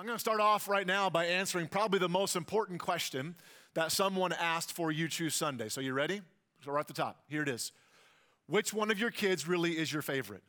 I'm going to start off right now by answering probably the most important question that someone asked for You Choose Sunday. So, you ready? So, right at the top, here it is. Which one of your kids really is your favorite?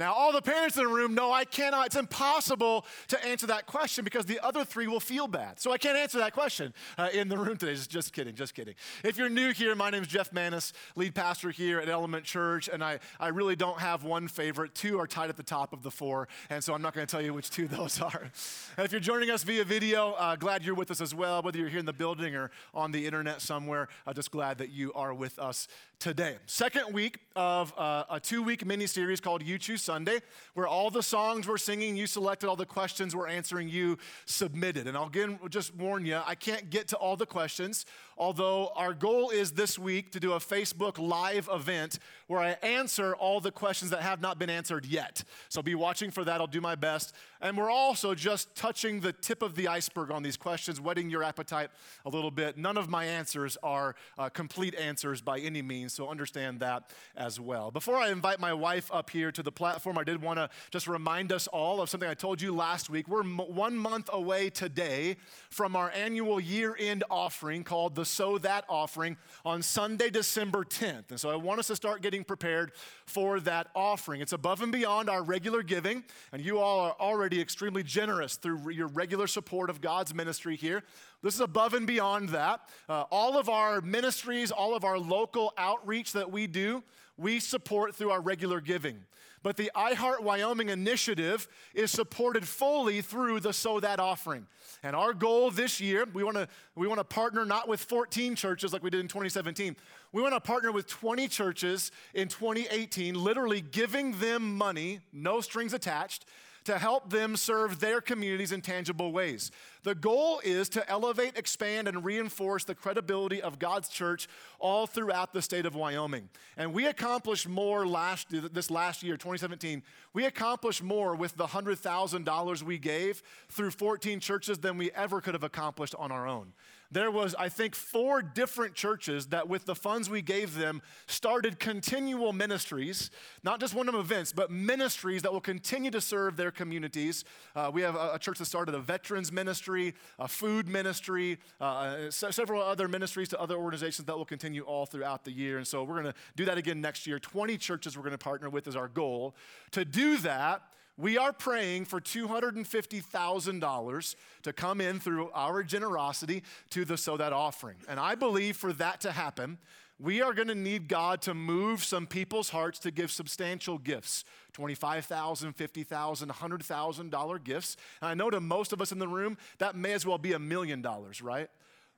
Now, all the parents in the room know I cannot, it's impossible to answer that question because the other three will feel bad. So I can't answer that question uh, in the room today. Just, just kidding, just kidding. If you're new here, my name is Jeff Manis, lead pastor here at Element Church, and I, I really don't have one favorite. Two are tied at the top of the four, and so I'm not going to tell you which two those are. And if you're joining us via video, uh, glad you're with us as well, whether you're here in the building or on the internet somewhere, uh, just glad that you are with us today. Second week of uh, a two week mini series called You Choose Sunday, where all the songs we're singing, you selected, all the questions we're answering, you submitted. And I'll again just warn you, I can't get to all the questions, although our goal is this week to do a Facebook live event where I answer all the questions that have not been answered yet. So be watching for that, I'll do my best. And we're also just touching the tip of the iceberg on these questions, whetting your appetite a little bit. None of my answers are uh, complete answers by any means, so understand that as well. Before I invite my wife up here to the platform, I did want to just remind us all of something I told you last week. We're m- one month away today from our annual year end offering called the So That offering on Sunday, December 10th. And so I want us to start getting prepared for that offering. It's above and beyond our regular giving, and you all are already extremely generous through your regular support of God's ministry here. This is above and beyond that. Uh, all of our ministries, all of our local outreach that we do, we support through our regular giving. But the iHeart Wyoming initiative is supported fully through the So That offering. And our goal this year, we want to we want to partner not with 14 churches like we did in 2017. We want to partner with 20 churches in 2018, literally giving them money, no strings attached to help them serve their communities in tangible ways. The goal is to elevate, expand, and reinforce the credibility of God's church all throughout the state of Wyoming. And we accomplished more last this last year, 2017. We accomplished more with the $100,000 we gave through 14 churches than we ever could have accomplished on our own there was, I think, four different churches that, with the funds we gave them, started continual ministries, not just one of events, but ministries that will continue to serve their communities. Uh, we have a, a, church that started a veterans ministry, a food ministry, uh, several other ministries to other organizations that will continue all throughout the year. And so we're going to do that again next year. 20 churches we're going to partner with is our goal. To do that, we are praying for $250,000 to come in through our generosity to the So That offering. And I believe for that to happen, we are going to need God to move some people's hearts to give substantial gifts $25,000, $50,000, $100,000 gifts. And I know to most of us in the room, that may as well be a million dollars, right?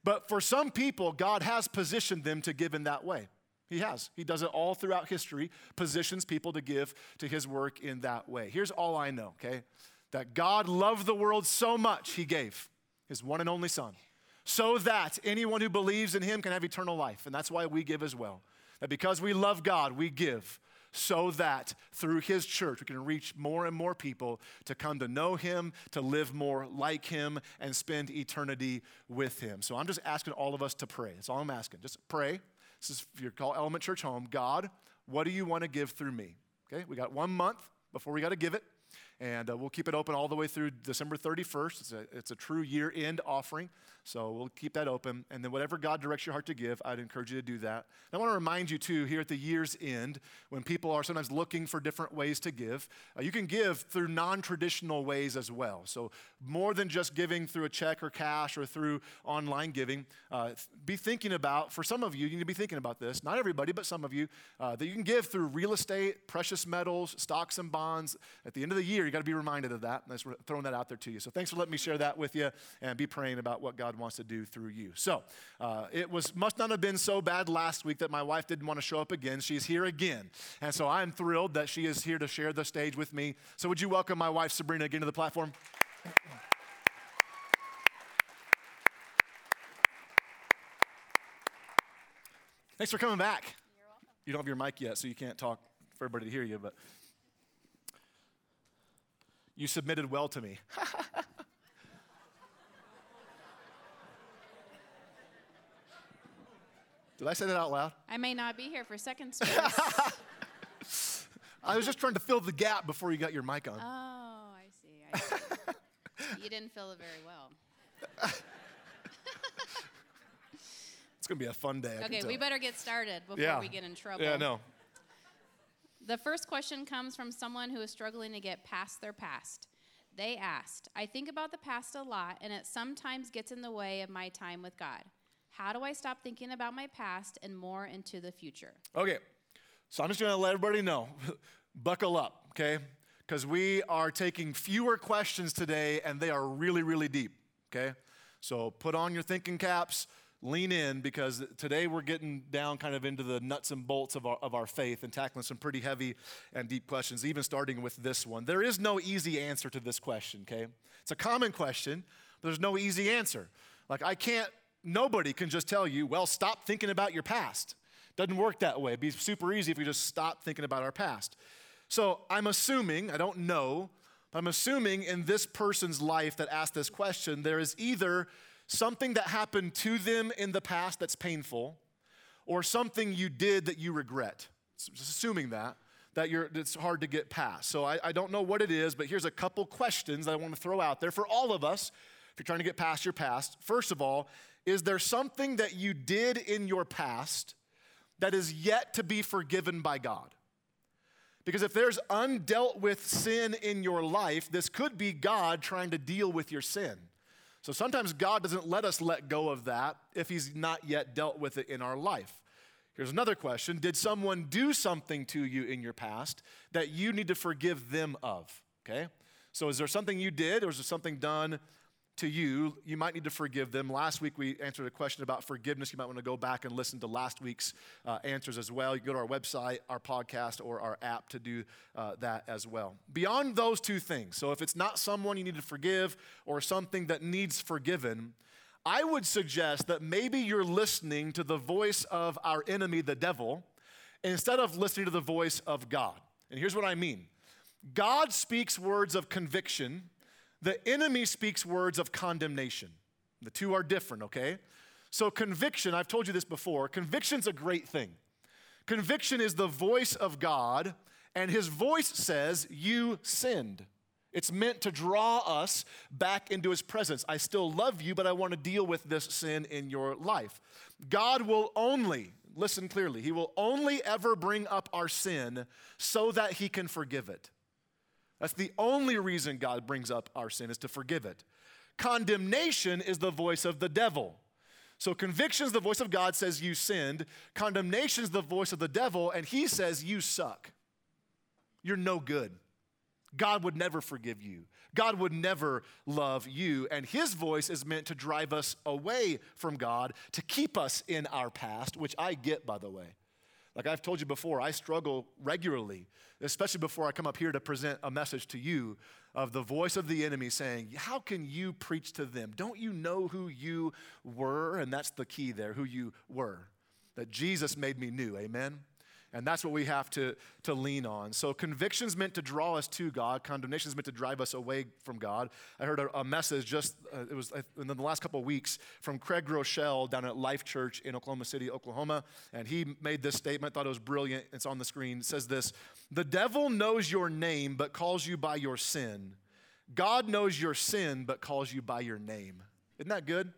But for some people, God has positioned them to give in that way. He has. He does it all throughout history, positions people to give to his work in that way. Here's all I know, okay? That God loved the world so much, he gave his one and only Son, so that anyone who believes in him can have eternal life. And that's why we give as well. That because we love God, we give so that through his church we can reach more and more people to come to know him, to live more like him, and spend eternity with him. So I'm just asking all of us to pray. That's all I'm asking. Just pray this is if you call Element Church home. God, what do you want to give through me? Okay, we got one month before we got to give it. And uh, we'll keep it open all the way through December 31st. It's a, it's a true year end offering. So we'll keep that open. And then whatever God directs your heart to give, I'd encourage you to do that. And I want to remind you, too, here at the year's end, when people are sometimes looking for different ways to give, uh, you can give through non traditional ways as well. So more than just giving through a check or cash or through online giving, uh, be thinking about, for some of you, you need to be thinking about this, not everybody, but some of you, uh, that you can give through real estate, precious metals, stocks and bonds. At the end of the year, got to be reminded of that. And I'm throwing that out there to you. So thanks for letting me share that with you and be praying about what God God wants to do through you. So uh, it was must not have been so bad last week that my wife didn't want to show up again. She's here again, and so I'm thrilled that she is here to share the stage with me. So would you welcome my wife Sabrina again to the platform? Thanks for coming back. You don't have your mic yet, so you can't talk for everybody to hear you, but you submitted well to me. Did I say that out loud? I may not be here for second service. I was just trying to fill the gap before you got your mic on. Oh, I see. You didn't fill it very well. It's going to be a fun day. I Okay, we better get started before yeah. we get in trouble. Yeah, no. The first question comes from someone who is struggling to get past their past. They asked, I think about the past a lot, and it sometimes gets in the way of my time with God. How do I stop thinking about my past and more into the future? Okay, so I'm just to let everybody know buckle up, okay? Because we are taking fewer questions today, and they are really, really deep, okay? So put on your thinking caps, lean in, because today we're getting down kind of into the nuts and bolts of our, of our faith and tackling some pretty heavy and deep questions, even starting with this one. There is no easy answer to this question, okay? It's a common question, but there's no easy answer. Like, I can't, nobody can just tell you, well, stop thinking about your past. Doesn't work that way. It'd be super easy if we just stop thinking about our past. So I'm assuming, I don't know, but I'm assuming in this person's life that asked this question, there is either something that happened to them in the past that's painful, or something you did that you regret. Assuming that, that you're, it's hard to get past. So I, I don't know what it is, but here's a couple questions that I want to throw out there for all of us if you're trying to get past your past. First of all, is there something that you did in your past that is yet to be forgiven by God? Because if there's undealt with sin in your life, this could be God trying to deal with your sin. So sometimes God doesn't let us let go of that if He's not yet dealt with it in our life. Here's another question Did someone do something to you in your past that you need to forgive them of? Okay? So is there something you did or is there something done to you? You might need to forgive them. Last week we answered a question about forgiveness. You might want to go back and listen to last week's uh, answers as well. You can go to our website, our podcast, or our app to do uh, that as well. Beyond those two things, so if it's not someone you need to forgive or something that needs forgiven, I would suggest that maybe you're listening to the voice of our enemy, the devil, instead of listening to the voice of God. And here's what I mean God speaks words of conviction, the enemy speaks words of condemnation. The two are different, okay? So, conviction, I've told you this before, conviction's a great thing. Conviction is the voice of God, and his voice says, You sinned. It's meant to draw us back into his presence. I still love you, but I want to deal with this sin in your life. God will only, listen clearly, he will only ever bring up our sin so that he can forgive it. That's the only reason God brings up our sin is to forgive it. Condemnation is the voice of the devil. So conviction is the voice of God says you sinned. Condemnation is the voice of the devil and he says you suck. You're no good. God would never forgive you. God would never love you. And his voice is meant to drive us away from God, to keep us in our past, which I get, by the way. Like I've told you before, I struggle regularly, especially before I come up here to present a message to you of the voice of the enemy saying, How can you preach to them? Don't you know who you were? And that's the key there, who you were. That Jesus made me new, amen? And that's what we have to, to lean on. So conviction's meant to draw us to God. Condemnation is meant to drive us away from God. I heard a, a message just, uh, it was in the last couple of weeks from Craig Groeschel down at Life Church in Oklahoma City, Oklahoma. And he made this statement, thought it was brilliant. It's on the screen. It says this The devil knows your name, but calls you by your sin. God knows your sin, but calls you by your name. Isn't that good?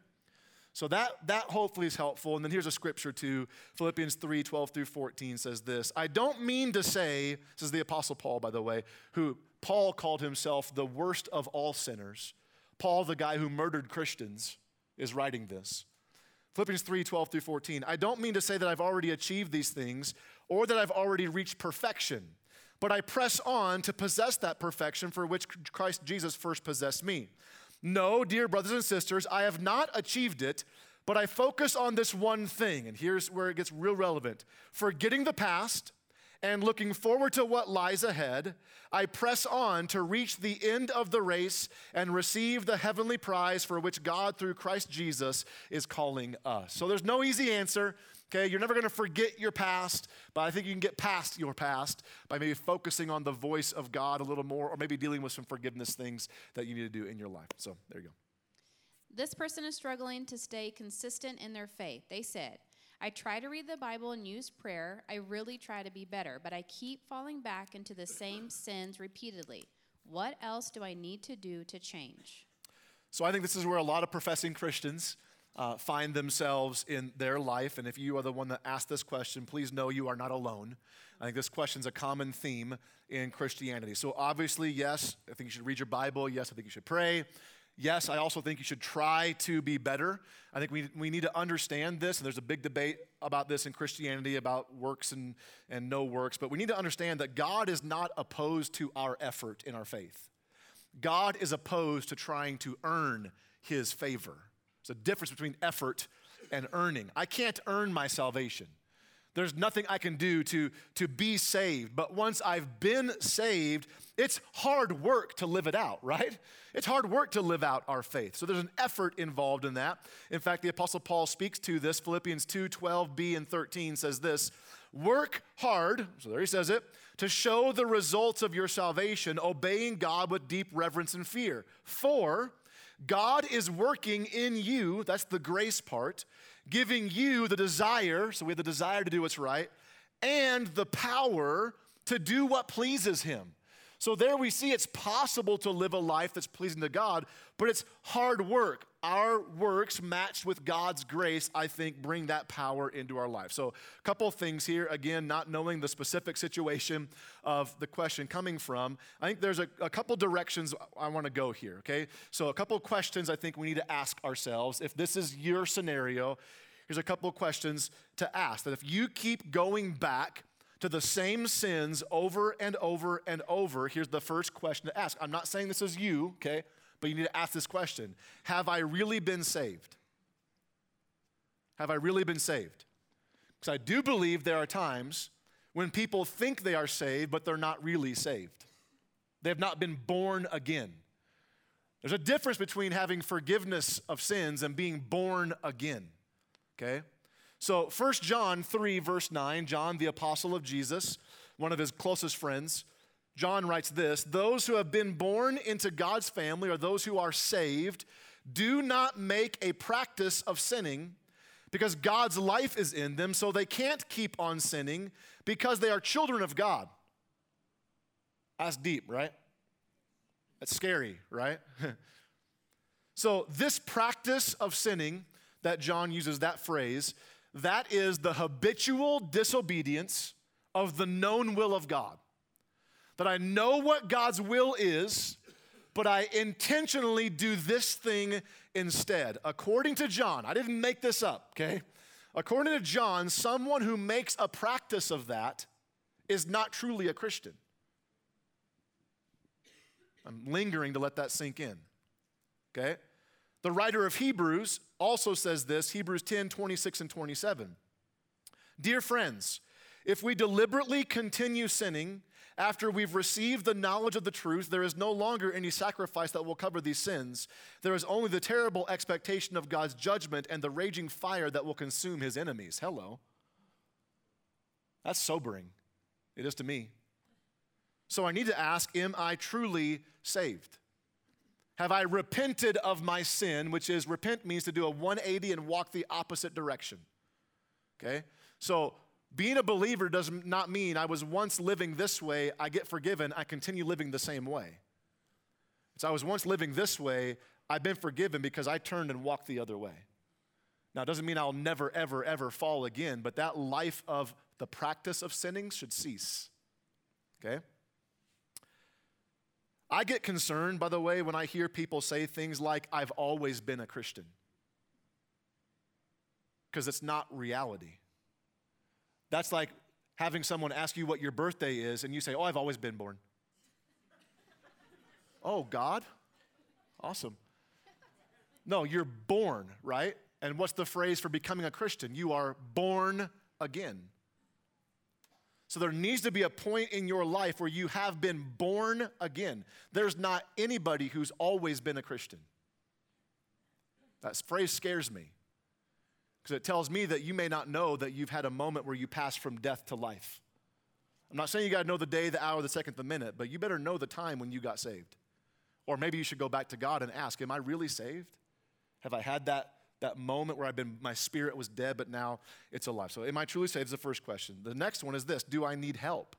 So that, that hopefully is helpful. And then here's a scripture too. Philippians 3 12 through 14 says this I don't mean to say, this is the Apostle Paul, by the way, who Paul called himself the worst of all sinners. Paul, the guy who murdered Christians, is writing this. Philippians 3 12 through 14. I don't mean to say that I've already achieved these things or that I've already reached perfection, but I press on to possess that perfection for which Christ Jesus first possessed me. No, dear brothers and sisters, I have not achieved it, but I focus on this one thing. And here's where it gets real relevant forgetting the past and looking forward to what lies ahead, I press on to reach the end of the race and receive the heavenly prize for which God, through Christ Jesus, is calling us. So there's no easy answer. Okay, you're never gonna forget your past, but I think you can get past your past by maybe focusing on the voice of God a little more, or maybe dealing with some forgiveness things that you need to do in your life. So there you go. This person is struggling to stay consistent in their faith. They said, I try to read the Bible and use prayer. I really try to be better, but I keep falling back into the same sins repeatedly. What else do I need to do to change? So I think this is where a lot of professing Christians uh, find themselves in their life. And if you are the one that asked this question, please know you are not alone. I think this question is a common theme in Christianity. So obviously, yes, I think you should read your Bible. Yes, I think you should pray. Yes, I also think you should try to be better. I think we, we need to understand this, and there's a big debate about this in Christianity about works and, and no works, but we need to understand that God is not opposed to our effort in our faith. God is opposed to trying to earn his favor. There's a difference between effort and earning. I can't earn my salvation. There's nothing I can do to, to be saved. But once I've been saved, it's hard work to live it out, right? It's hard work to live out our faith. So there's an effort involved in that. In fact, the Apostle Paul speaks to this. Philippians 2 12b and 13 says this Work hard, so there he says it, to show the results of your salvation, obeying God with deep reverence and fear. For God is working in you, that's the grace part, giving you the desire, so we have the desire to do what's right, and the power to do what pleases Him. So there we see it's possible to live a life that's pleasing to God, but it's hard work. Our works matched with God's grace, I think, bring that power into our life. So, a couple things here. Again, not knowing the specific situation of the question coming from, I think there's a, a couple directions I want to go here, okay? So, a couple questions I think we need to ask ourselves. If this is your scenario, here's a couple questions to ask. That if you keep going back, to the same sins over and over and over, here's the first question to ask. I'm not saying this is you, okay? But you need to ask this question Have I really been saved? Have I really been saved? Because I do believe there are times when people think they are saved, but they're not really saved. They have not been born again. There's a difference between having forgiveness of sins and being born again, okay? So 1 John 3, verse 9, John, the apostle of Jesus, one of his closest friends, John writes this Those who have been born into God's family, or those who are saved, do not make a practice of sinning because God's life is in them, so they can't keep on sinning because they are children of God. That's deep, right? That's scary, right? so, this practice of sinning that John uses that phrase that is the habitual disobedience of the known will of God. That I know what God's will is, but I intentionally do this thing instead. According to John, I didn't make this up, okay? According to John, someone who makes a practice of that is not truly a Christian. I'm lingering to let that sink in, okay? The writer of Hebrews also says this Hebrews 10 26 and 27. Dear friends, if we deliberately continue sinning after we've received the knowledge of the truth, there is no longer any sacrifice that will cover these sins. There is only the terrible expectation of God's judgment and the raging fire that will consume his enemies. Hello. That's sobering. It is to me. So I need to ask Am I truly saved? Have I repented of my sin, which is repent means to do a 180 and walk the opposite direction. Okay? So, being a believer does not mean I was once living this way, I get forgiven, I continue living the same way. So, I was once living this way, I've been forgiven because I turned and walked the other way. Now, it doesn't mean I'll never, ever, ever fall again, but that life of the practice of sinning should cease. Okay? I get concerned, by the way, when I hear people say things like, I've always been a Christian. Because it's not reality. That's like having someone ask you what your birthday is and you say, Oh, I've always been born. oh, God? Awesome. No, you're born, right? And what's the phrase for becoming a Christian? You are born again. So there needs to be a point in your life where you have been born again. There's not anybody who's always been a Christian. That phrase scares me because it tells me that you may not know that you've had a moment where you passed from death to life. I'm not saying you got to know the day, the hour, the second, the minute, but you better know the time when you got saved. Or maybe you should go back to God and ask, Am I really saved? Have I had that that moment where I've been, my spirit was dead, but now it's alive. So, am I truly saved? Is the first question. The next one is this Do I need help?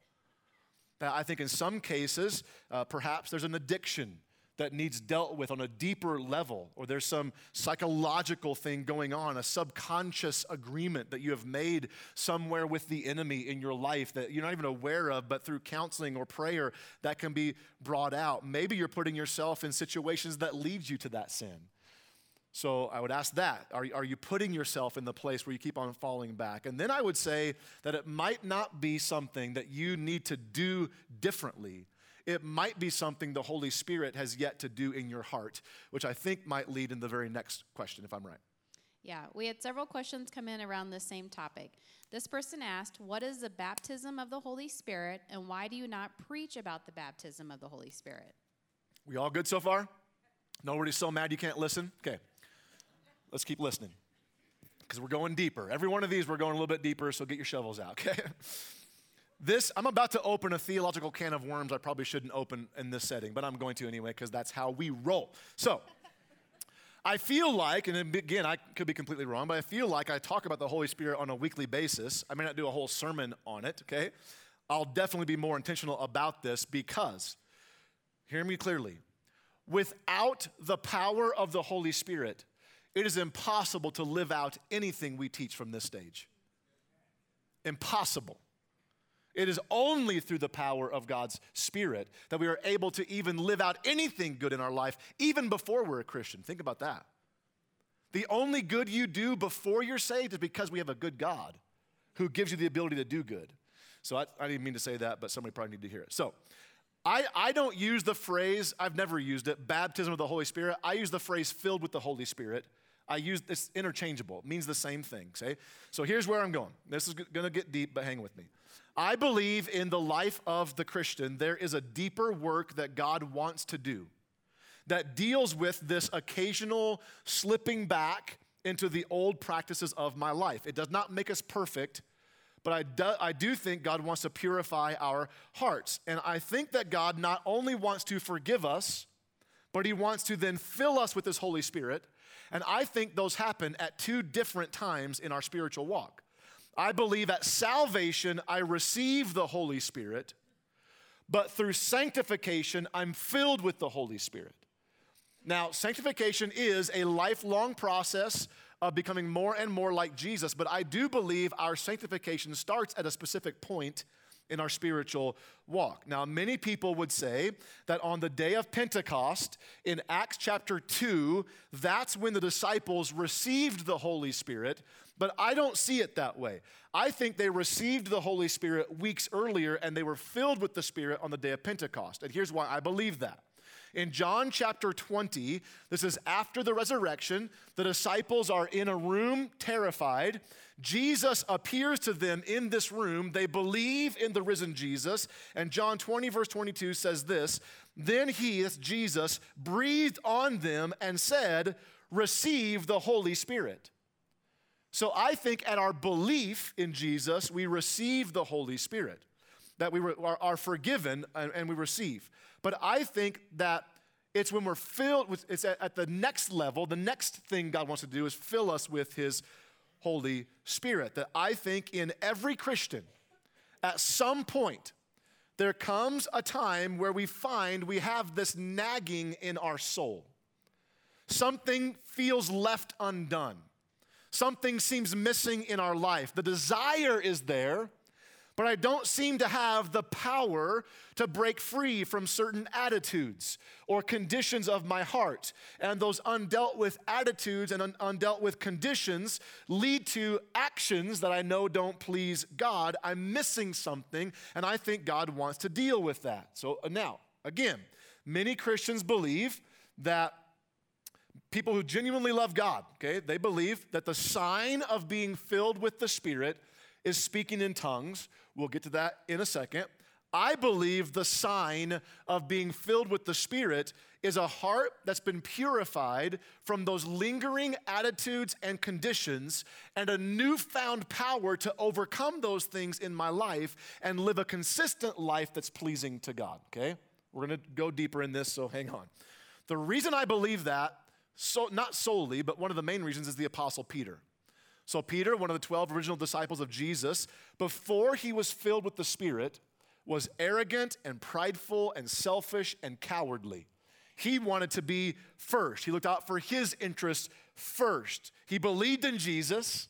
Now, I think in some cases, uh, perhaps there's an addiction that needs dealt with on a deeper level, or there's some psychological thing going on, a subconscious agreement that you have made somewhere with the enemy in your life that you're not even aware of, but through counseling or prayer, that can be brought out. Maybe you're putting yourself in situations that lead you to that sin. So I would ask that. Are, are you putting yourself in the place where you keep on falling back? And then I would say that it might not be something that you need to do differently it might be something the Holy Spirit has yet to do in your heart, which I think might lead in the very next question, if I'm right. Yeah, we had several questions come in around this same topic. This person asked, What is the baptism of the Holy Spirit, and why do you not preach about the baptism of the Holy Spirit? We all good so far? Nobody's so mad you can't listen? Okay, let's keep listening because we're going deeper. Every one of these, we're going a little bit deeper, so get your shovels out, okay? This, I'm about to open a theological can of worms I probably shouldn't open in this setting, but I'm going to anyway because that's how we roll. So, I feel like, and again, I could be completely wrong, but I feel like I talk about the Holy Spirit on a weekly basis. I may not do a whole sermon on it, okay? I'll definitely be more intentional about this because, hear me clearly, without the power of the Holy Spirit, it is impossible to live out anything we teach from this stage. Impossible. It is only through the power of God's Spirit that we are able to even live out anything good in our life, even before we're a Christian. Think about that. The only good you do before you're saved is because we have a good God who gives you the ability to do good. So I, I didn't mean to say that, but somebody probably need to hear it. So I, I don't use the phrase, I've never used it, baptism of the Holy Spirit. I use the phrase filled with the Holy Spirit. I use this interchangeable, it means the same thing, say. So here's where I'm going. This is going to get deep, but hang with me. I believe in the life of the Christian, there is a deeper work that God wants to do that deals with this occasional slipping back into the old practices of my life. It does not make us perfect, but I do, I do think God wants to purify our hearts. And I think that God not only wants to forgive us, but He wants to then fill us with His Holy Spirit. And I think those happen at two different times in our spiritual walk. I believe at salvation I receive the Holy Spirit, but through sanctification I'm filled with the Holy Spirit. Now, sanctification is a lifelong process of becoming more and more like Jesus, but I do believe our sanctification starts at a specific point in our spiritual walk. Now, many people would say that on the day of Pentecost in Acts chapter 2, that's when the disciples received the Holy Spirit, but I don't see it that way. I think they received the Holy Spirit weeks earlier and they were filled with the Spirit on the day of Pentecost. And here's why I believe that. In John chapter 20, this is after the resurrection, the disciples are in a room terrified. Jesus appears to them in this room. They believe in the risen Jesus. And John 20, verse 22 says this Then he, that's Jesus, breathed on them and said, Receive the Holy Spirit. So I think at our belief in Jesus, we receive the Holy Spirit, that we are, forgiven and, we receive. But I think that it's when we're filled with, it's at, at the next level, the next thing God wants to do is fill us with His Holy Spirit. That I think in every Christian, at some point, there comes a time where we find we have this nagging in our soul. Something feels left undone something seems missing in our life. The desire is there, but I don't seem to have the power to break free from certain attitudes or conditions of my heart. And those undealt with attitudes and un- undealt with conditions lead to actions that I know don't please God. I'm missing something, and I think God wants to deal with that. So uh, now, again, many Christians believe that people who genuinely love God, okay, they believe that the sign of being filled with the Spirit is speaking in tongues. We'll get to that in a second. I believe the sign of being filled with the Spirit is a heart that's been purified from those lingering attitudes and conditions and a newfound power to overcome those things in my life and live a consistent life that's pleasing to God, okay? We're gonna go deeper in this, so hang on. The reason I believe that so, not solely, but one of the main reasons is the Apostle Peter. So, Peter, one of the 12 original disciples of Jesus, before he was filled with the Spirit, was arrogant and prideful and selfish and cowardly. he wanted to be first. He looked out for his interests first. He believed in Jesus.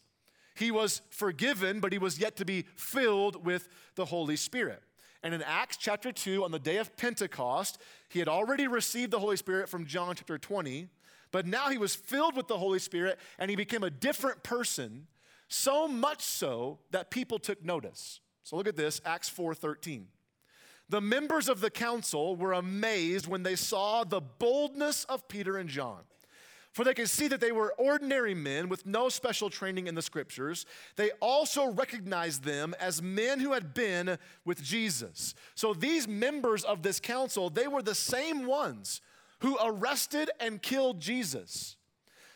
He was forgiven, but he was yet to be filled with the Holy Spirit. And in Acts chapter 2, on the day of Pentecost, he had already received the Holy Spirit from John chapter 20, but now he was filled with the Holy Spirit and he became a different person, so much so that people took notice. So look at this, Acts 4:13. The members of the council were amazed when they saw the boldness of Peter and John. For they could see that they were ordinary men with no special training in the scriptures. They also recognized them as men who had been with Jesus. So these members of this council, they were the same ones who arrested and killed Jesus.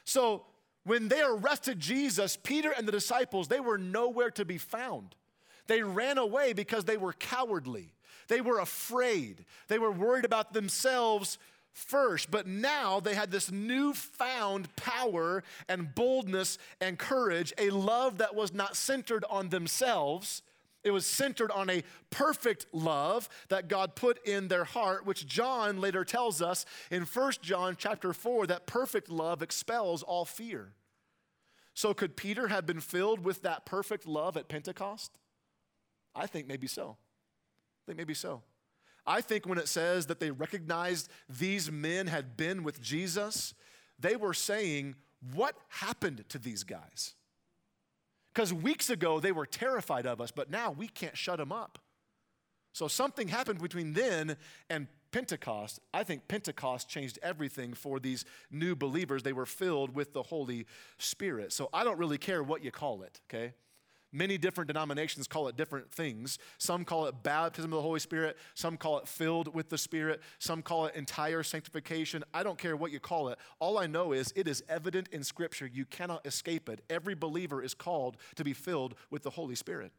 So when they arrested Jesus, Peter and the disciples, they were nowhere to be found. They ran away because they were cowardly. They were afraid. They were worried about themselves first, but now they had this newfound power and boldness and courage, a love that was not centered on themselves. It was centered on a perfect love that God put in their heart, which John later tells us in 1 John chapter 4 that perfect love expels all fear. So could Peter have been filled with that perfect love at Pentecost? I think maybe so I think maybe so. I think when it says that they recognized these men had been with Jesus, they were saying, What happened to these guys? Because weeks ago they were terrified of us, but now we can't shut them up. So something happened between then and Pentecost. I think Pentecost changed everything for these new believers. They were filled with the Holy Spirit. So I don't really care what you call it, okay? Many different denominations call it different things. Some call it baptism of the Holy Spirit. Some call it filled with the Spirit. Some call it entire sanctification. I don't care what you call it. All I know is it is evident in Scripture. You cannot escape it. Every believer is called to be filled with the Holy Spirit.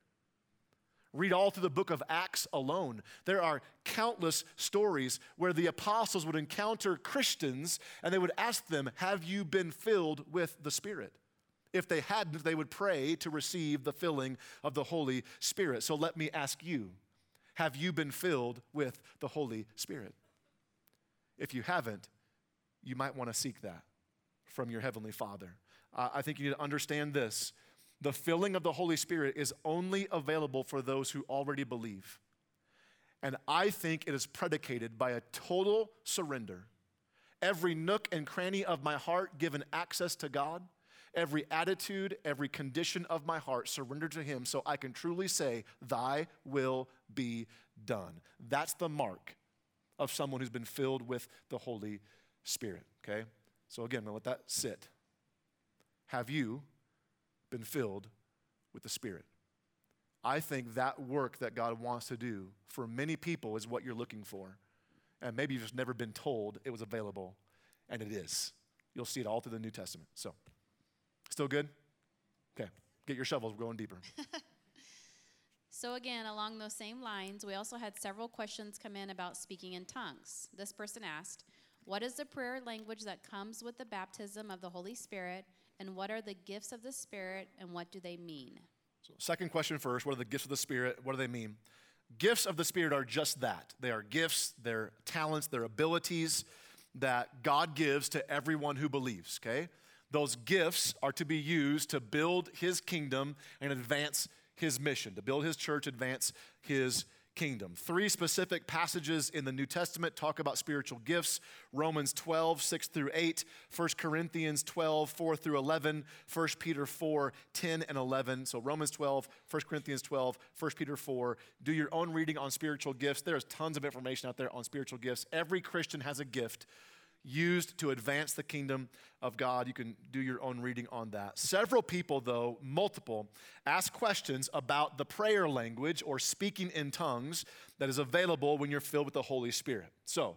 Read all through the book of Acts alone. There are countless stories where the apostles would encounter Christians and they would ask them, Have you been filled with the Spirit? If they hadn't, they would pray to receive the filling of the Holy Spirit. So let me ask you have you been filled with the Holy Spirit? If you haven't, you might want to seek that from your Heavenly Father. Uh, I think you need to understand this. The filling of the Holy Spirit is only available for those who already believe. And I think it is predicated by a total surrender. Every nook and cranny of my heart given access to God every attitude, every condition of my heart surrendered to Him so I can truly say, Thy will be done. That's the mark of someone who's been filled with the Holy Spirit, okay? So again, let that sit. Have you been filled with the Spirit? I think that work that God wants to do for many people is what you're looking for. And maybe you've just never been told it was available, and it is. You'll see it all through the New Testament. So, Still good? Okay, get your shovels, we're going deeper. so, again, along those same lines, we also had several questions come in about speaking in tongues. This person asked, What is the prayer language that comes with the baptism of the Holy Spirit, and what are the gifts of the Spirit, and what do they mean? So, second question first What are the gifts of the Spirit? What do they mean? Gifts of the Spirit are just that they are gifts, they're talents, they're abilities that God gives to everyone who believes, okay? Those gifts are to be used to build his kingdom and advance his mission, to build his church, advance his kingdom. Three specific passages in the New Testament talk about spiritual gifts Romans 12, 6 through 8, 1 Corinthians 12, 4 through 11, 1 Peter 4, 10 and 11. So Romans 12, 1 Corinthians 12, 1 Peter 4. Do your own reading on spiritual gifts. There's tons of information out there on spiritual gifts. Every Christian has a gift used to advance the kingdom of God. You can do your own reading on that. Several people, though, multiple, ask questions about the prayer language or speaking in tongues that is available when you're filled with the Holy Spirit. So,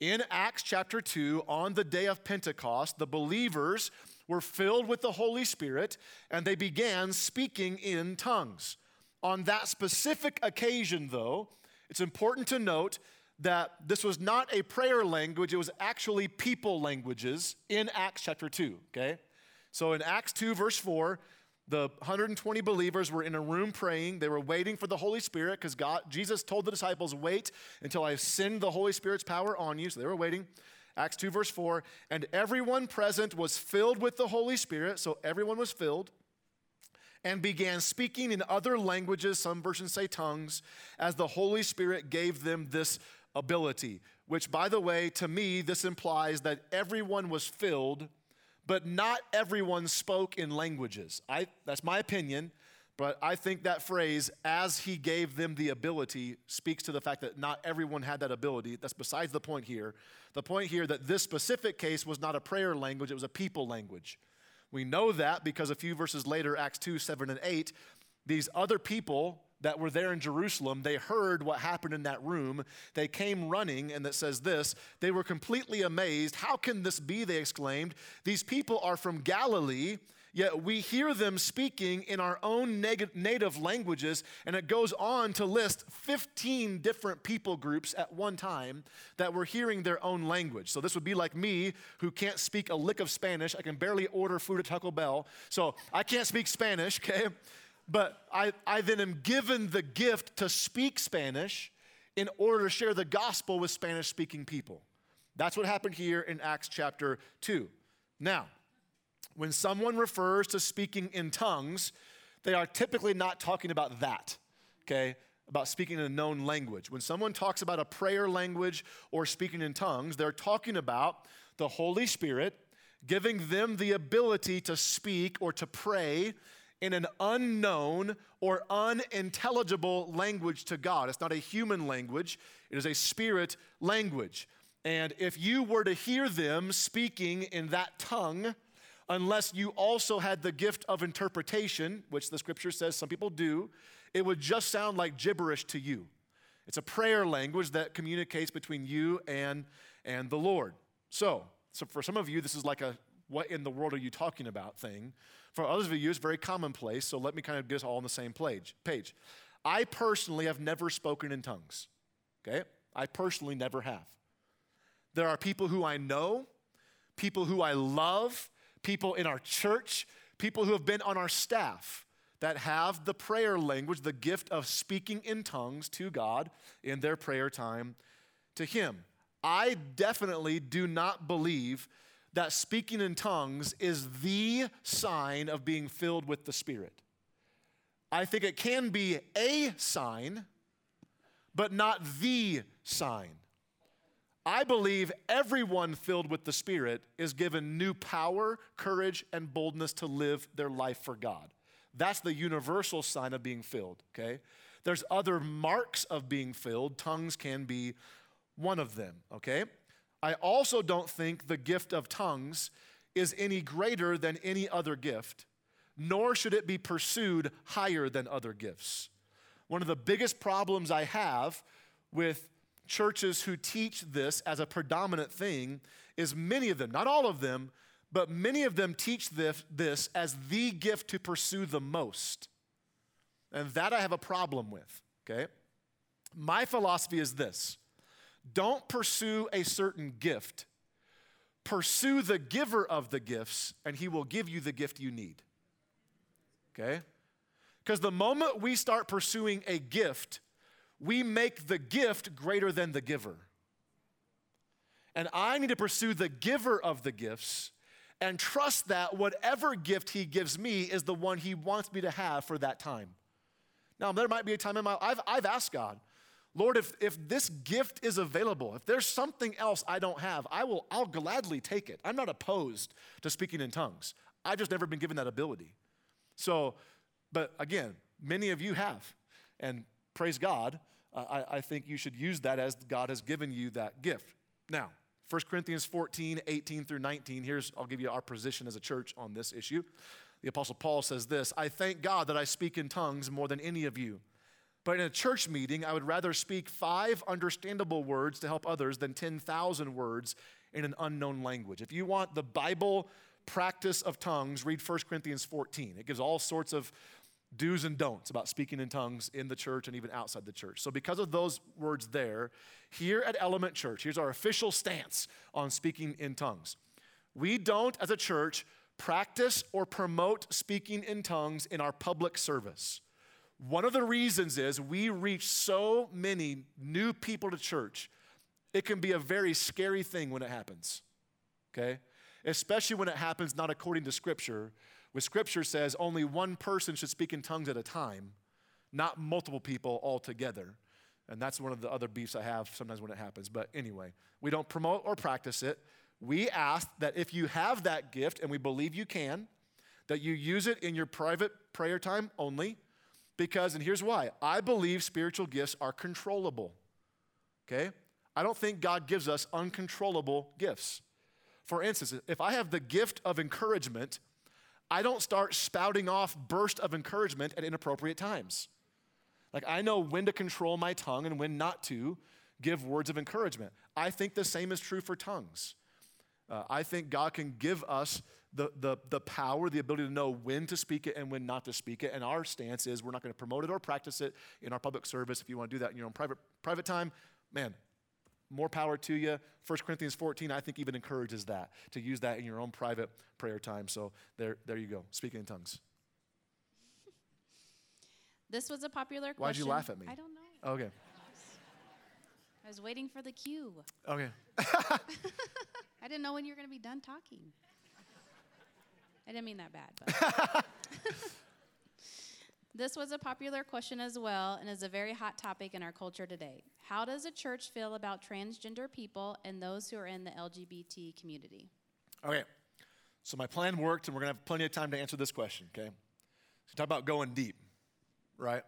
in Acts chapter 2, on the day of Pentecost, the believers were filled with the Holy Spirit and they began speaking in tongues. On that specific occasion, though, it's important to note that this was not a prayer language, it was actually people languages in Acts chapter 2, okay? So in Acts 2, verse 4, the 120 believers were in a room praying. They were waiting for the Holy Spirit because God, Jesus told the disciples, Wait until I send the Holy Spirit's power on you. So they were waiting. Acts 2, verse 4. And everyone present was filled with the Holy Spirit, so everyone was filled, and began speaking in other languages, some versions say tongues, as the Holy Spirit gave them this ability. Which, by the way, to me, this implies that everyone was filled, but not everyone spoke in languages. I, that's my opinion. But I think that phrase, as he gave them the ability, speaks to the fact that not everyone had that ability. That's besides the point here. The point here that this specific case was not a prayer language, it was a people language. We know that because a few verses later, Acts 2 7 and 8, these other people that were there in Jerusalem, they heard what happened in that room. They came running, and it says this they were completely amazed. How can this be? They exclaimed. These people are from Galilee yet we hear them speaking in our own neg- native languages. And it goes on to list 15 different people groups at one time that were hearing their own language. So this would be like me who can't speak a lick of Spanish. I can barely order food at Taco Bell. So I can't speak Spanish, okay? But I, I then am given the gift to speak Spanish in order to share the gospel with Spanish speaking people. That's what happened here in Acts chapter 2. Now, when someone refers to speaking in tongues, they are typically not talking about that, okay? About speaking in a known language. When someone talks about a prayer language or speaking in tongues, they're talking about the Holy Spirit giving them the ability to speak or to pray in an unknown or unintelligible language to God. It's not a human language, it is a spirit language. And if you were to hear them speaking in that tongue, unless you also had the gift of interpretation, which the scripture says some people do, it would just sound like gibberish to you. It's a prayer language that communicates between you and, and the Lord. So, so, for some of you, this is like a what in the world are you talking about thing. For others of you, it's very commonplace, so let me kind of get us all on the same page. page. I personally have never spoken in tongues, okay? I personally never have. There are people who I know, people who I love, people in our church, people who have been on our staff that have the prayer language, the gift of speaking in tongues to God in their prayer time to Him. I definitely do not believe that speaking in tongues is the sign of being filled with the Spirit. I think it can be a sign, but not the sign. I believe everyone filled with the Spirit is given new power, courage, and boldness to live their life for God. That's the universal sign of being filled, okay? There's other marks of being filled. Tongues can be one of them, okay? I also don't think the gift of tongues is any greater than any other gift, nor should it be pursued higher than other gifts. One of the biggest problems I have with churches who teach this as a predominant thing is many of them, not all of them, but many of them teach this, this as the gift to pursue the most. And that I have a problem with, okay? My philosophy is this don't pursue a certain gift, pursue the giver of the gifts, and he will give you the gift you need, okay? Because the moment we start pursuing a gift, we make the gift greater than the giver. And I need to pursue the giver of the gifts and trust that whatever gift he gives me is the one he wants me to have for that time. Now, there might be a time in my life, I've, I've asked God, Lord, if, if this gift is available, if there's something else I don't have, I will, I'll gladly take it. I'm not opposed to speaking in tongues. I've just never been given that ability. So, but again, many of you have. And praise God, uh, I, I think you should use that as God has given you that gift. Now, 1 Corinthians 14, 18 through 19, here's, I'll give you our position as a church on this issue. The Apostle Paul says this I thank God that I speak in tongues more than any of you. But in a church meeting, I would rather speak five understandable words to help others than 10,000 words in an unknown language. If you want the Bible practice of tongues, read 1 Corinthians 14. It gives all sorts of do's and don'ts about speaking in tongues in the church and even outside the church. So, because of those words there, here at Element Church, here's our official stance on speaking in tongues. We don't, as a church, practice or promote speaking in tongues in our public service. One of the reasons is we reach so many new people to church It can be a very scary thing when it happens, okay? Especially when it happens not according to Scripture, where Scripture says only one person should speak in tongues at a time, not multiple people all together. And that's one of the other beefs I have sometimes when it happens. But anyway, we don't promote or practice it. We ask that if you have that gift, and we believe you can, that you use it in your private prayer time only. Because, and here's why I believe spiritual gifts are controllable. Okay? I don't think God gives us uncontrollable gifts. For instance, if I have the gift of encouragement, I don't start spouting off bursts of encouragement at inappropriate times. Like I know when to control my tongue and when not to give words of encouragement. I think the same is true for tongues. Uh, I think God can give us the, the, the power, the ability to know when to speak it and when not to speak it. And our stance is we're not going to promote it or practice it in our public service. If you want to do that in your own private, private time, man, more power to you. 1 Corinthians 14, I think, even encourages that, to use that in your own private prayer time. So there, there you go, speaking in tongues. This was a popular question. Why'd you laugh at me? I don't know. Okay. I was waiting for the cue. Okay. I didn't know when you were going to be done talking. I didn't mean that bad, but. this was a popular question as well and is a very hot topic in our culture today. How does a church feel about transgender people and those who are in the LGBT community? Okay. So my plan worked, and we're going to have plenty of time to answer this question, okay? So talk about going deep, right?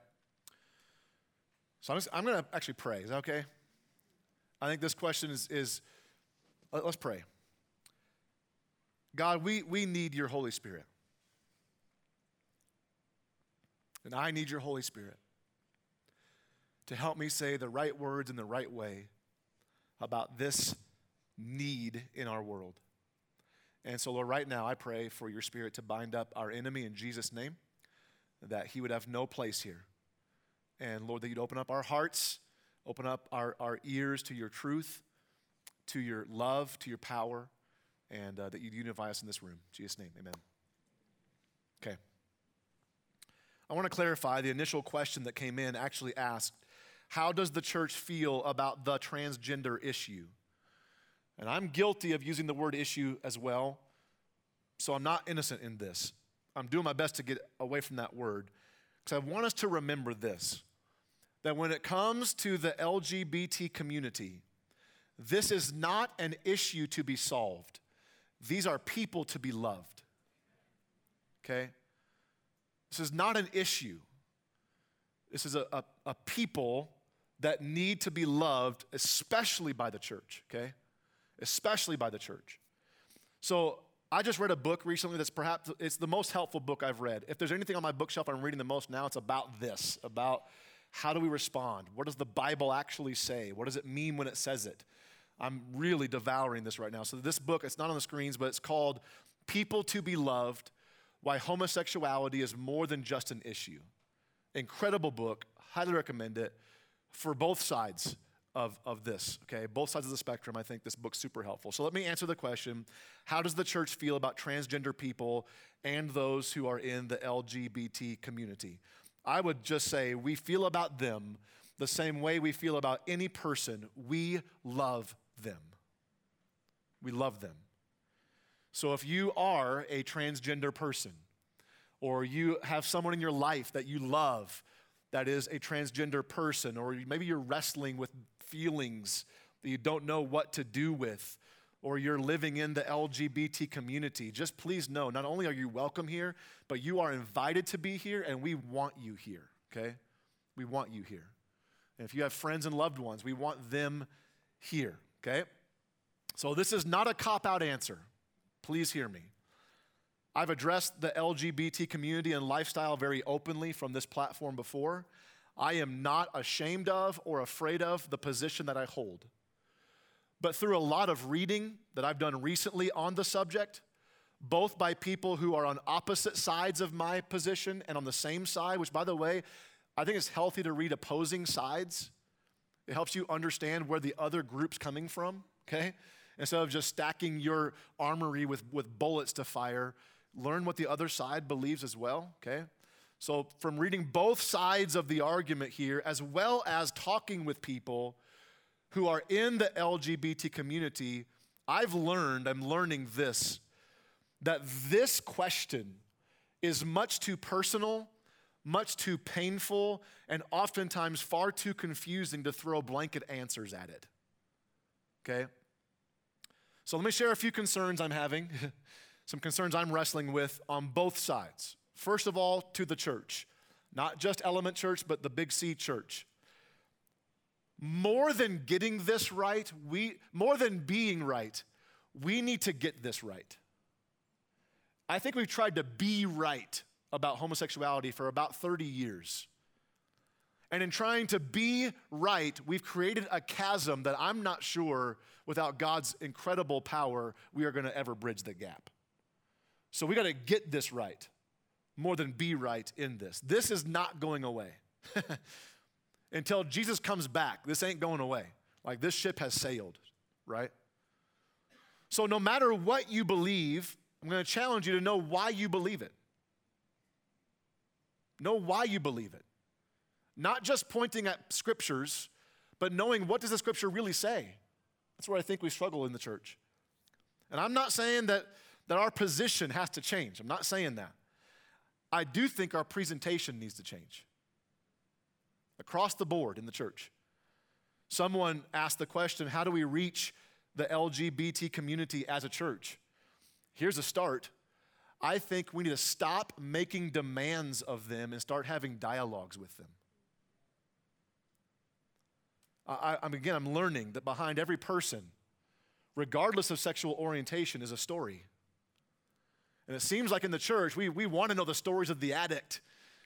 So I'm, just, I'm going to actually pray. Is that okay? I think this question is, is let, us pray. God, we, we need your Holy Spirit. And I need your Holy Spirit to help me say the right words in the right way about this need in our world. And so, Lord, right now I pray for your Spirit to bind up our enemy in Jesus' name, that he would have no place here. And Lord, that you'd open up our hearts, open up our, our ears to your truth, to your love, to your power and uh, that you'd unify us in this room. In Jesus' name, amen. Okay. I want to clarify the initial question that came in actually asked, How does the church feel about the transgender issue? And I'm guilty of using the word issue as well, so I'm not innocent in this. I'm doing my best to get away from that word because I want us to remember this that when it comes to the LGBT community, this is not an issue to be solved. These are people to be loved. Okay? This is not an issue. This is a, a, a, people that need to be loved, especially by the church, okay? Especially by the church. So I just read a book recently that's perhaps it's the most helpful book I've read. If there's anything on my bookshelf I'm reading the most now, it's about this, about how do we respond? What does the Bible actually say? What does it mean when it says it? I'm really devouring this right now. So, this book, it's not on the screens, but it's called People to Be Loved Why Homosexuality is More Than Just an Issue. Incredible book. Highly recommend it for both sides of, of this, okay? Both sides of the spectrum. I think this book's super helpful. So, let me answer the question How does the church feel about transgender people and those who are in the LGBT community? I would just say we feel about them the same way we feel about any person. We love them. We love them. So if you are a transgender person, or you have someone in your life that you love that is a transgender person, or maybe you're wrestling with feelings that you don't know what to do with, or you're living in the LGBT community, just please know not only are you welcome here, but you are invited to be here, and we want you here, okay? We want you here. And if you have friends and loved ones, we want them here. Okay? So this is not a cop out answer. Please hear me. I've addressed the LGBT community and lifestyle very openly from this platform before. I am not ashamed of or afraid of the position that I hold. But through a lot of reading that I've done recently on the subject, both by people who are on opposite sides of my position and on the same side, which, by the way, I think it's healthy to read opposing sides it helps you understand where the other group's coming from, okay? Instead of just stacking your armory with, with bullets to fire, learn what the other side believes as well, okay? So, from reading both sides of the argument here, as well as talking with people, who are in the LGBT community, I've learned, I'm learning this, that this question is much too personal, much too painful, and oftentimes far too confusing to throw blanket answers at it. Okay? So let me share a few concerns I'm having, some concerns I'm wrestling with on both sides. First of all, to the church, not just Element Church, but the Big C Church. More than getting this right, we more than being right, we need to get this right. I think we've tried to be right about homosexuality for about 30 years. And in trying to be right, we've created a chasm that I'm not sure, without God's incredible power, we are going to ever bridge the gap. So we got to get this right more than be right in this. This is not going away. Until Jesus comes back, this ain't going away. Like this ship has sailed, right? So no matter what you believe, I'm going to challenge you to know why you believe it. Know why you believe it. Not just pointing at scriptures, but knowing what does the scripture really say. That's where I think we struggle in the church. And I'm not saying that, that our position has to change. I'm not saying that. I do think our presentation needs to change across the board in the church. Someone asked the question how do we reach the LGBT community as a church? Here's a start. I think we need to stop making demands of them and start having dialogues with them. I, am again, I'm learning that behind every person, regardless of sexual orientation, is a story. And it seems like in the church, we, we want to know the stories of the addict.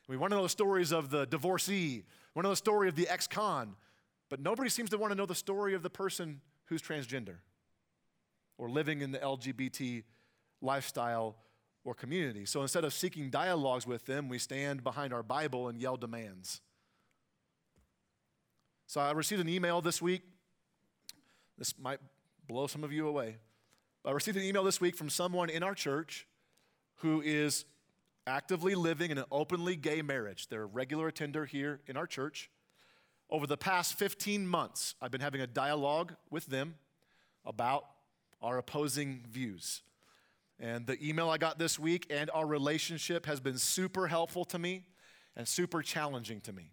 We want to know the stories of the divorcee. We want to know the story of the ex con. But nobody seems to want to know the story of the person who's transgender or living in the LGBT lifestyle or community. So instead of seeking dialogues with them, we stand behind our Bible and yell demands. So I received an email this week. This might blow some of you away. I received an email this week from someone in our church who is actively living in an openly gay marriage. They're a regular attender here in our church. Over the past 15 months, I've been having a dialogue with them about our opposing views. And the email I got this week and our relationship has been super helpful to me and super challenging to me.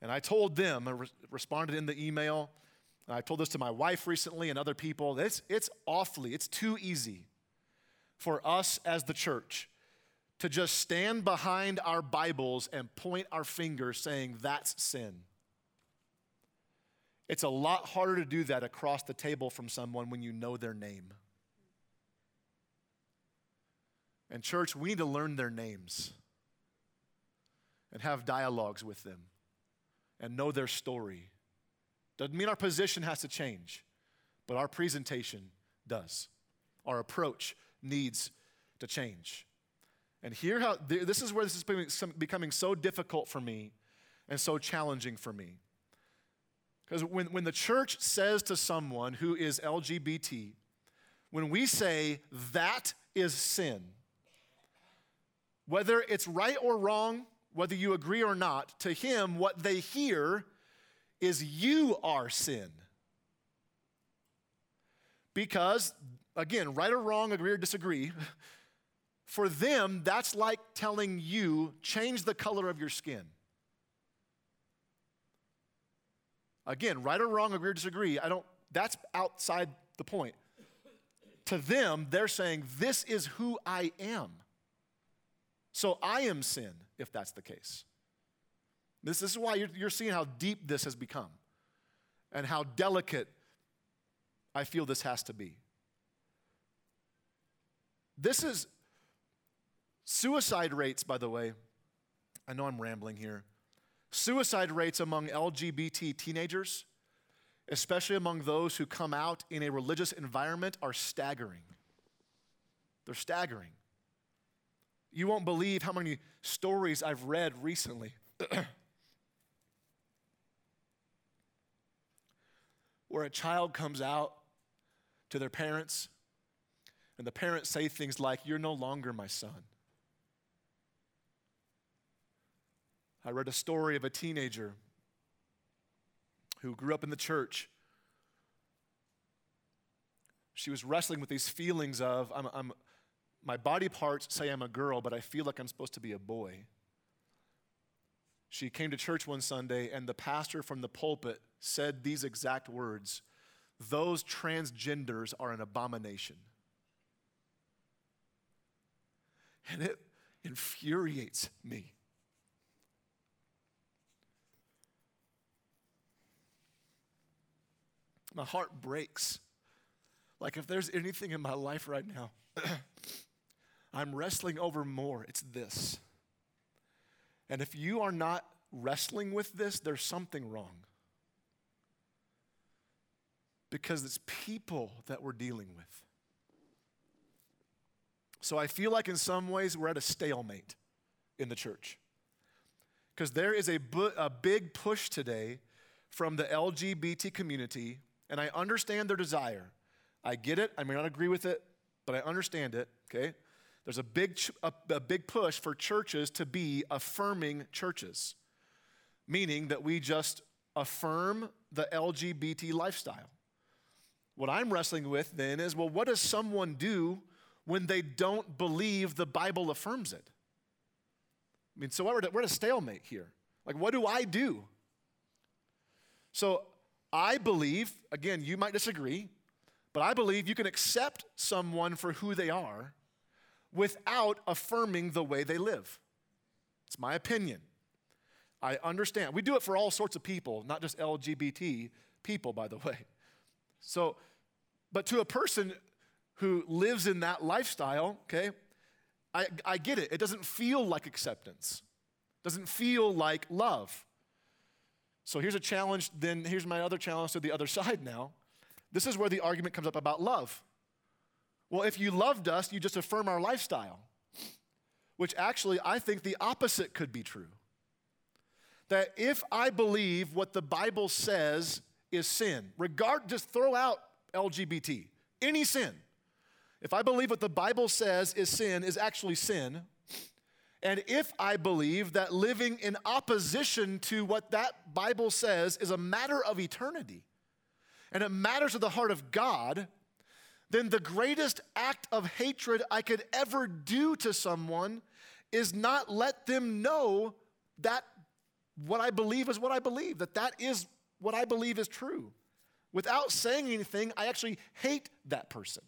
And I told them, I re- responded in the email, I told this to my wife recently and other people, it's, it's awfully, it's too easy for us as the church to just stand behind our Bibles and point our fingers saying, that's sin. It's a lot harder to do that across the table from someone when you know their name. And, church, we need to learn their names and have dialogues with them and know their story. Doesn't mean our position has to change, but our presentation does. Our approach needs to change. And here, how this is where this is becoming so difficult for me and so challenging for me. Because when, when the church says to someone who is LGBT, when we say that is sin, whether it's right or wrong, whether you agree or not, to him, what they hear is you are sin. Because, again, right or wrong, agree or disagree, for them, that's like telling you, change the color of your skin. Again, right or wrong, agree or disagree, I don't, that's outside the point. To them, they're saying, This is who I am. So I am sin if that's the case. This, this is why you're, you're seeing how deep this has become and how delicate I feel this has to be. This is suicide rates, by the way. I know I'm rambling here. Suicide rates among LGBT teenagers, especially among those who come out in a religious environment, are staggering. They're staggering. You won't believe how many stories I've read recently. Where a child comes out to their parents, and the parents say things like, You're no longer my son. I read a story of a teenager who grew up in the church She was wrestling with these feelings of, I'm, I'm, my body parts say I'm a girl, but I feel like I'm supposed to be a boy. She came to church one Sunday, and the pastor from the pulpit said these exact words Those transgenders are an abomination. And it infuriates me. My heart breaks. Like, if there's anything in my life right now, I'm wrestling over more, it's this. And if you are not wrestling with this, there's something wrong. Because it's people that we're dealing with. So I feel like in some ways we're at a stalemate in the church. Because there is a, bu- a big push today from the LGBT community, and I understand their desire. I get it, I may not agree with it, but I understand it, okay? There's a big, a, big push for churches to be affirming churches, meaning that we just affirm the LGBT lifestyle. What I'm wrestling with then is well, what does someone do when they don't believe the Bible affirms it? I mean, so we're at, we're at a stalemate here. Like, what do I do? So I believe, again, you might disagree, but I believe you can accept someone for who they are without affirming the way they live. It's my opinion. I understand. We do it for all sorts of people, not just LGBT people, by the way. So, but to a person who lives in that lifestyle, okay, I, I get it. It doesn't feel like acceptance, doesn't feel like love. So here's a challenge, then here's my other challenge to the other side now. This is where the argument comes up about love. Well, if you loved us, you just affirm our lifestyle, which actually I think the opposite could be true. That if I believe what the Bible says is sin, regard, just throw out LGBT, any sin. If I believe what the Bible says is sin is actually sin, and if I believe that living in opposition to what that Bible says is a matter of eternity, and it matters to the heart of God, then the greatest act of hatred I could ever do to someone is not let them know that what I believe is what I believe, that that is what I believe is true. Without saying anything, I actually hate that person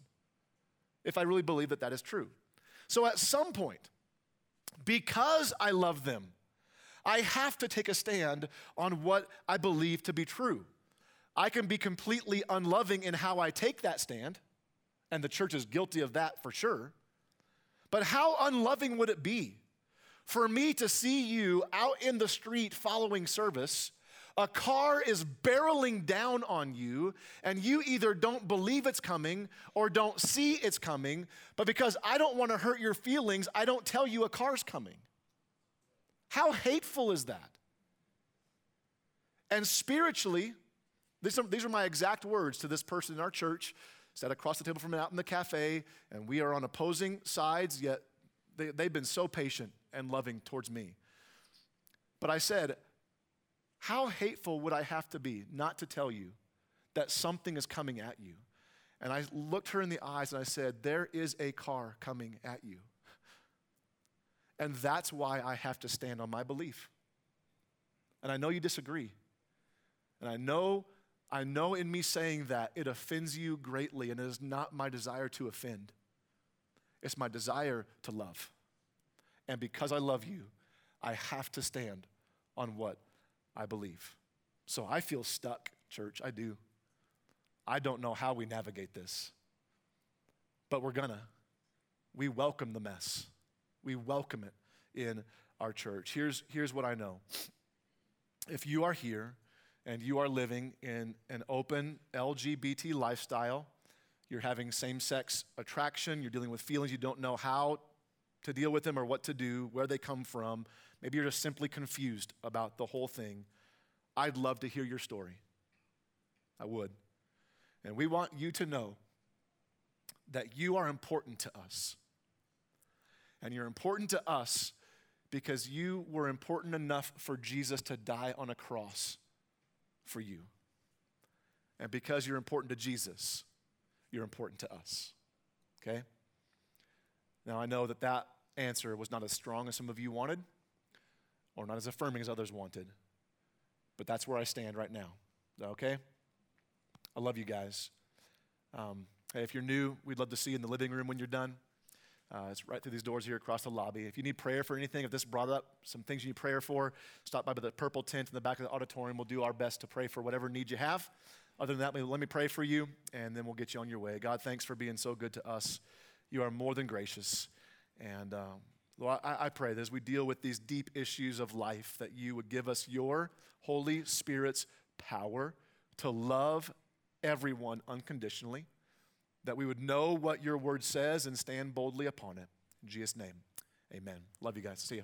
if I really believe that that is true. So at some point, because I love them, I have to take a stand on what I believe to be true. I can be completely unloving in how I take that stand, and the church is guilty of that for sure. But how unloving would it be for me to see you out in the street following service a car is barreling down on you, and you either don't believe it's coming or don't see it's coming, but because I don't want to hurt your feelings, I don't tell you a car's coming. How hateful is that? And spiritually, these are, these are my exact words to this person in our church, sat across the table from out in the cafe, and we are on opposing sides, yet they, they've been so patient and loving towards me. But I said, how hateful would I have to be not to tell you that something is coming at you? And I looked her in the eyes and I said, There is a car coming at you. And that's why I have to stand on my belief. And I know you disagree. And I know, I know in me saying that it offends you greatly, and it is not my desire to offend. It's my desire to love. And because I love you, I have to stand on what I believe. So I feel stuck, church. I do. I don't know how we navigate this, but we're gonna. We welcome the mess, we welcome it in our church. Here's, here's what I know if you are here and you are living in an open LGBT lifestyle, you're having same sex attraction, you're dealing with feelings you don't know how to deal with them or what to do, where they come from, Maybe you're just simply confused about the whole thing. I'd love to hear your story. I would. And we want you to know that you are important to us. And you're important to us because you were important enough for Jesus to die on a cross for you. And because you're important to Jesus, you're important to us. Okay? Now, I know that that answer was not as strong as some of you wanted, or not as affirming as others wanted, but that's where I stand right now. Okay? I love you guys. Um, hey, if you're new, we'd love to see you in the living room when you're done. Uh, it's right through these doors here across the lobby. If you need prayer for anything, if this brought up some things you need prayer for, stop by the purple tent in the back of the auditorium. We'll do our best to pray for whatever need you have. Other than that, let me pray for you, and then we'll get you on your way. God, thanks for being so good to us. You are more than gracious. And um, Lord, I, I pray that as we deal with these deep issues of life, that you would give us your Holy Spirit's power to love everyone unconditionally that we would know what your word says and stand boldly upon it. In Jesus' name, amen. Love you guys. See you.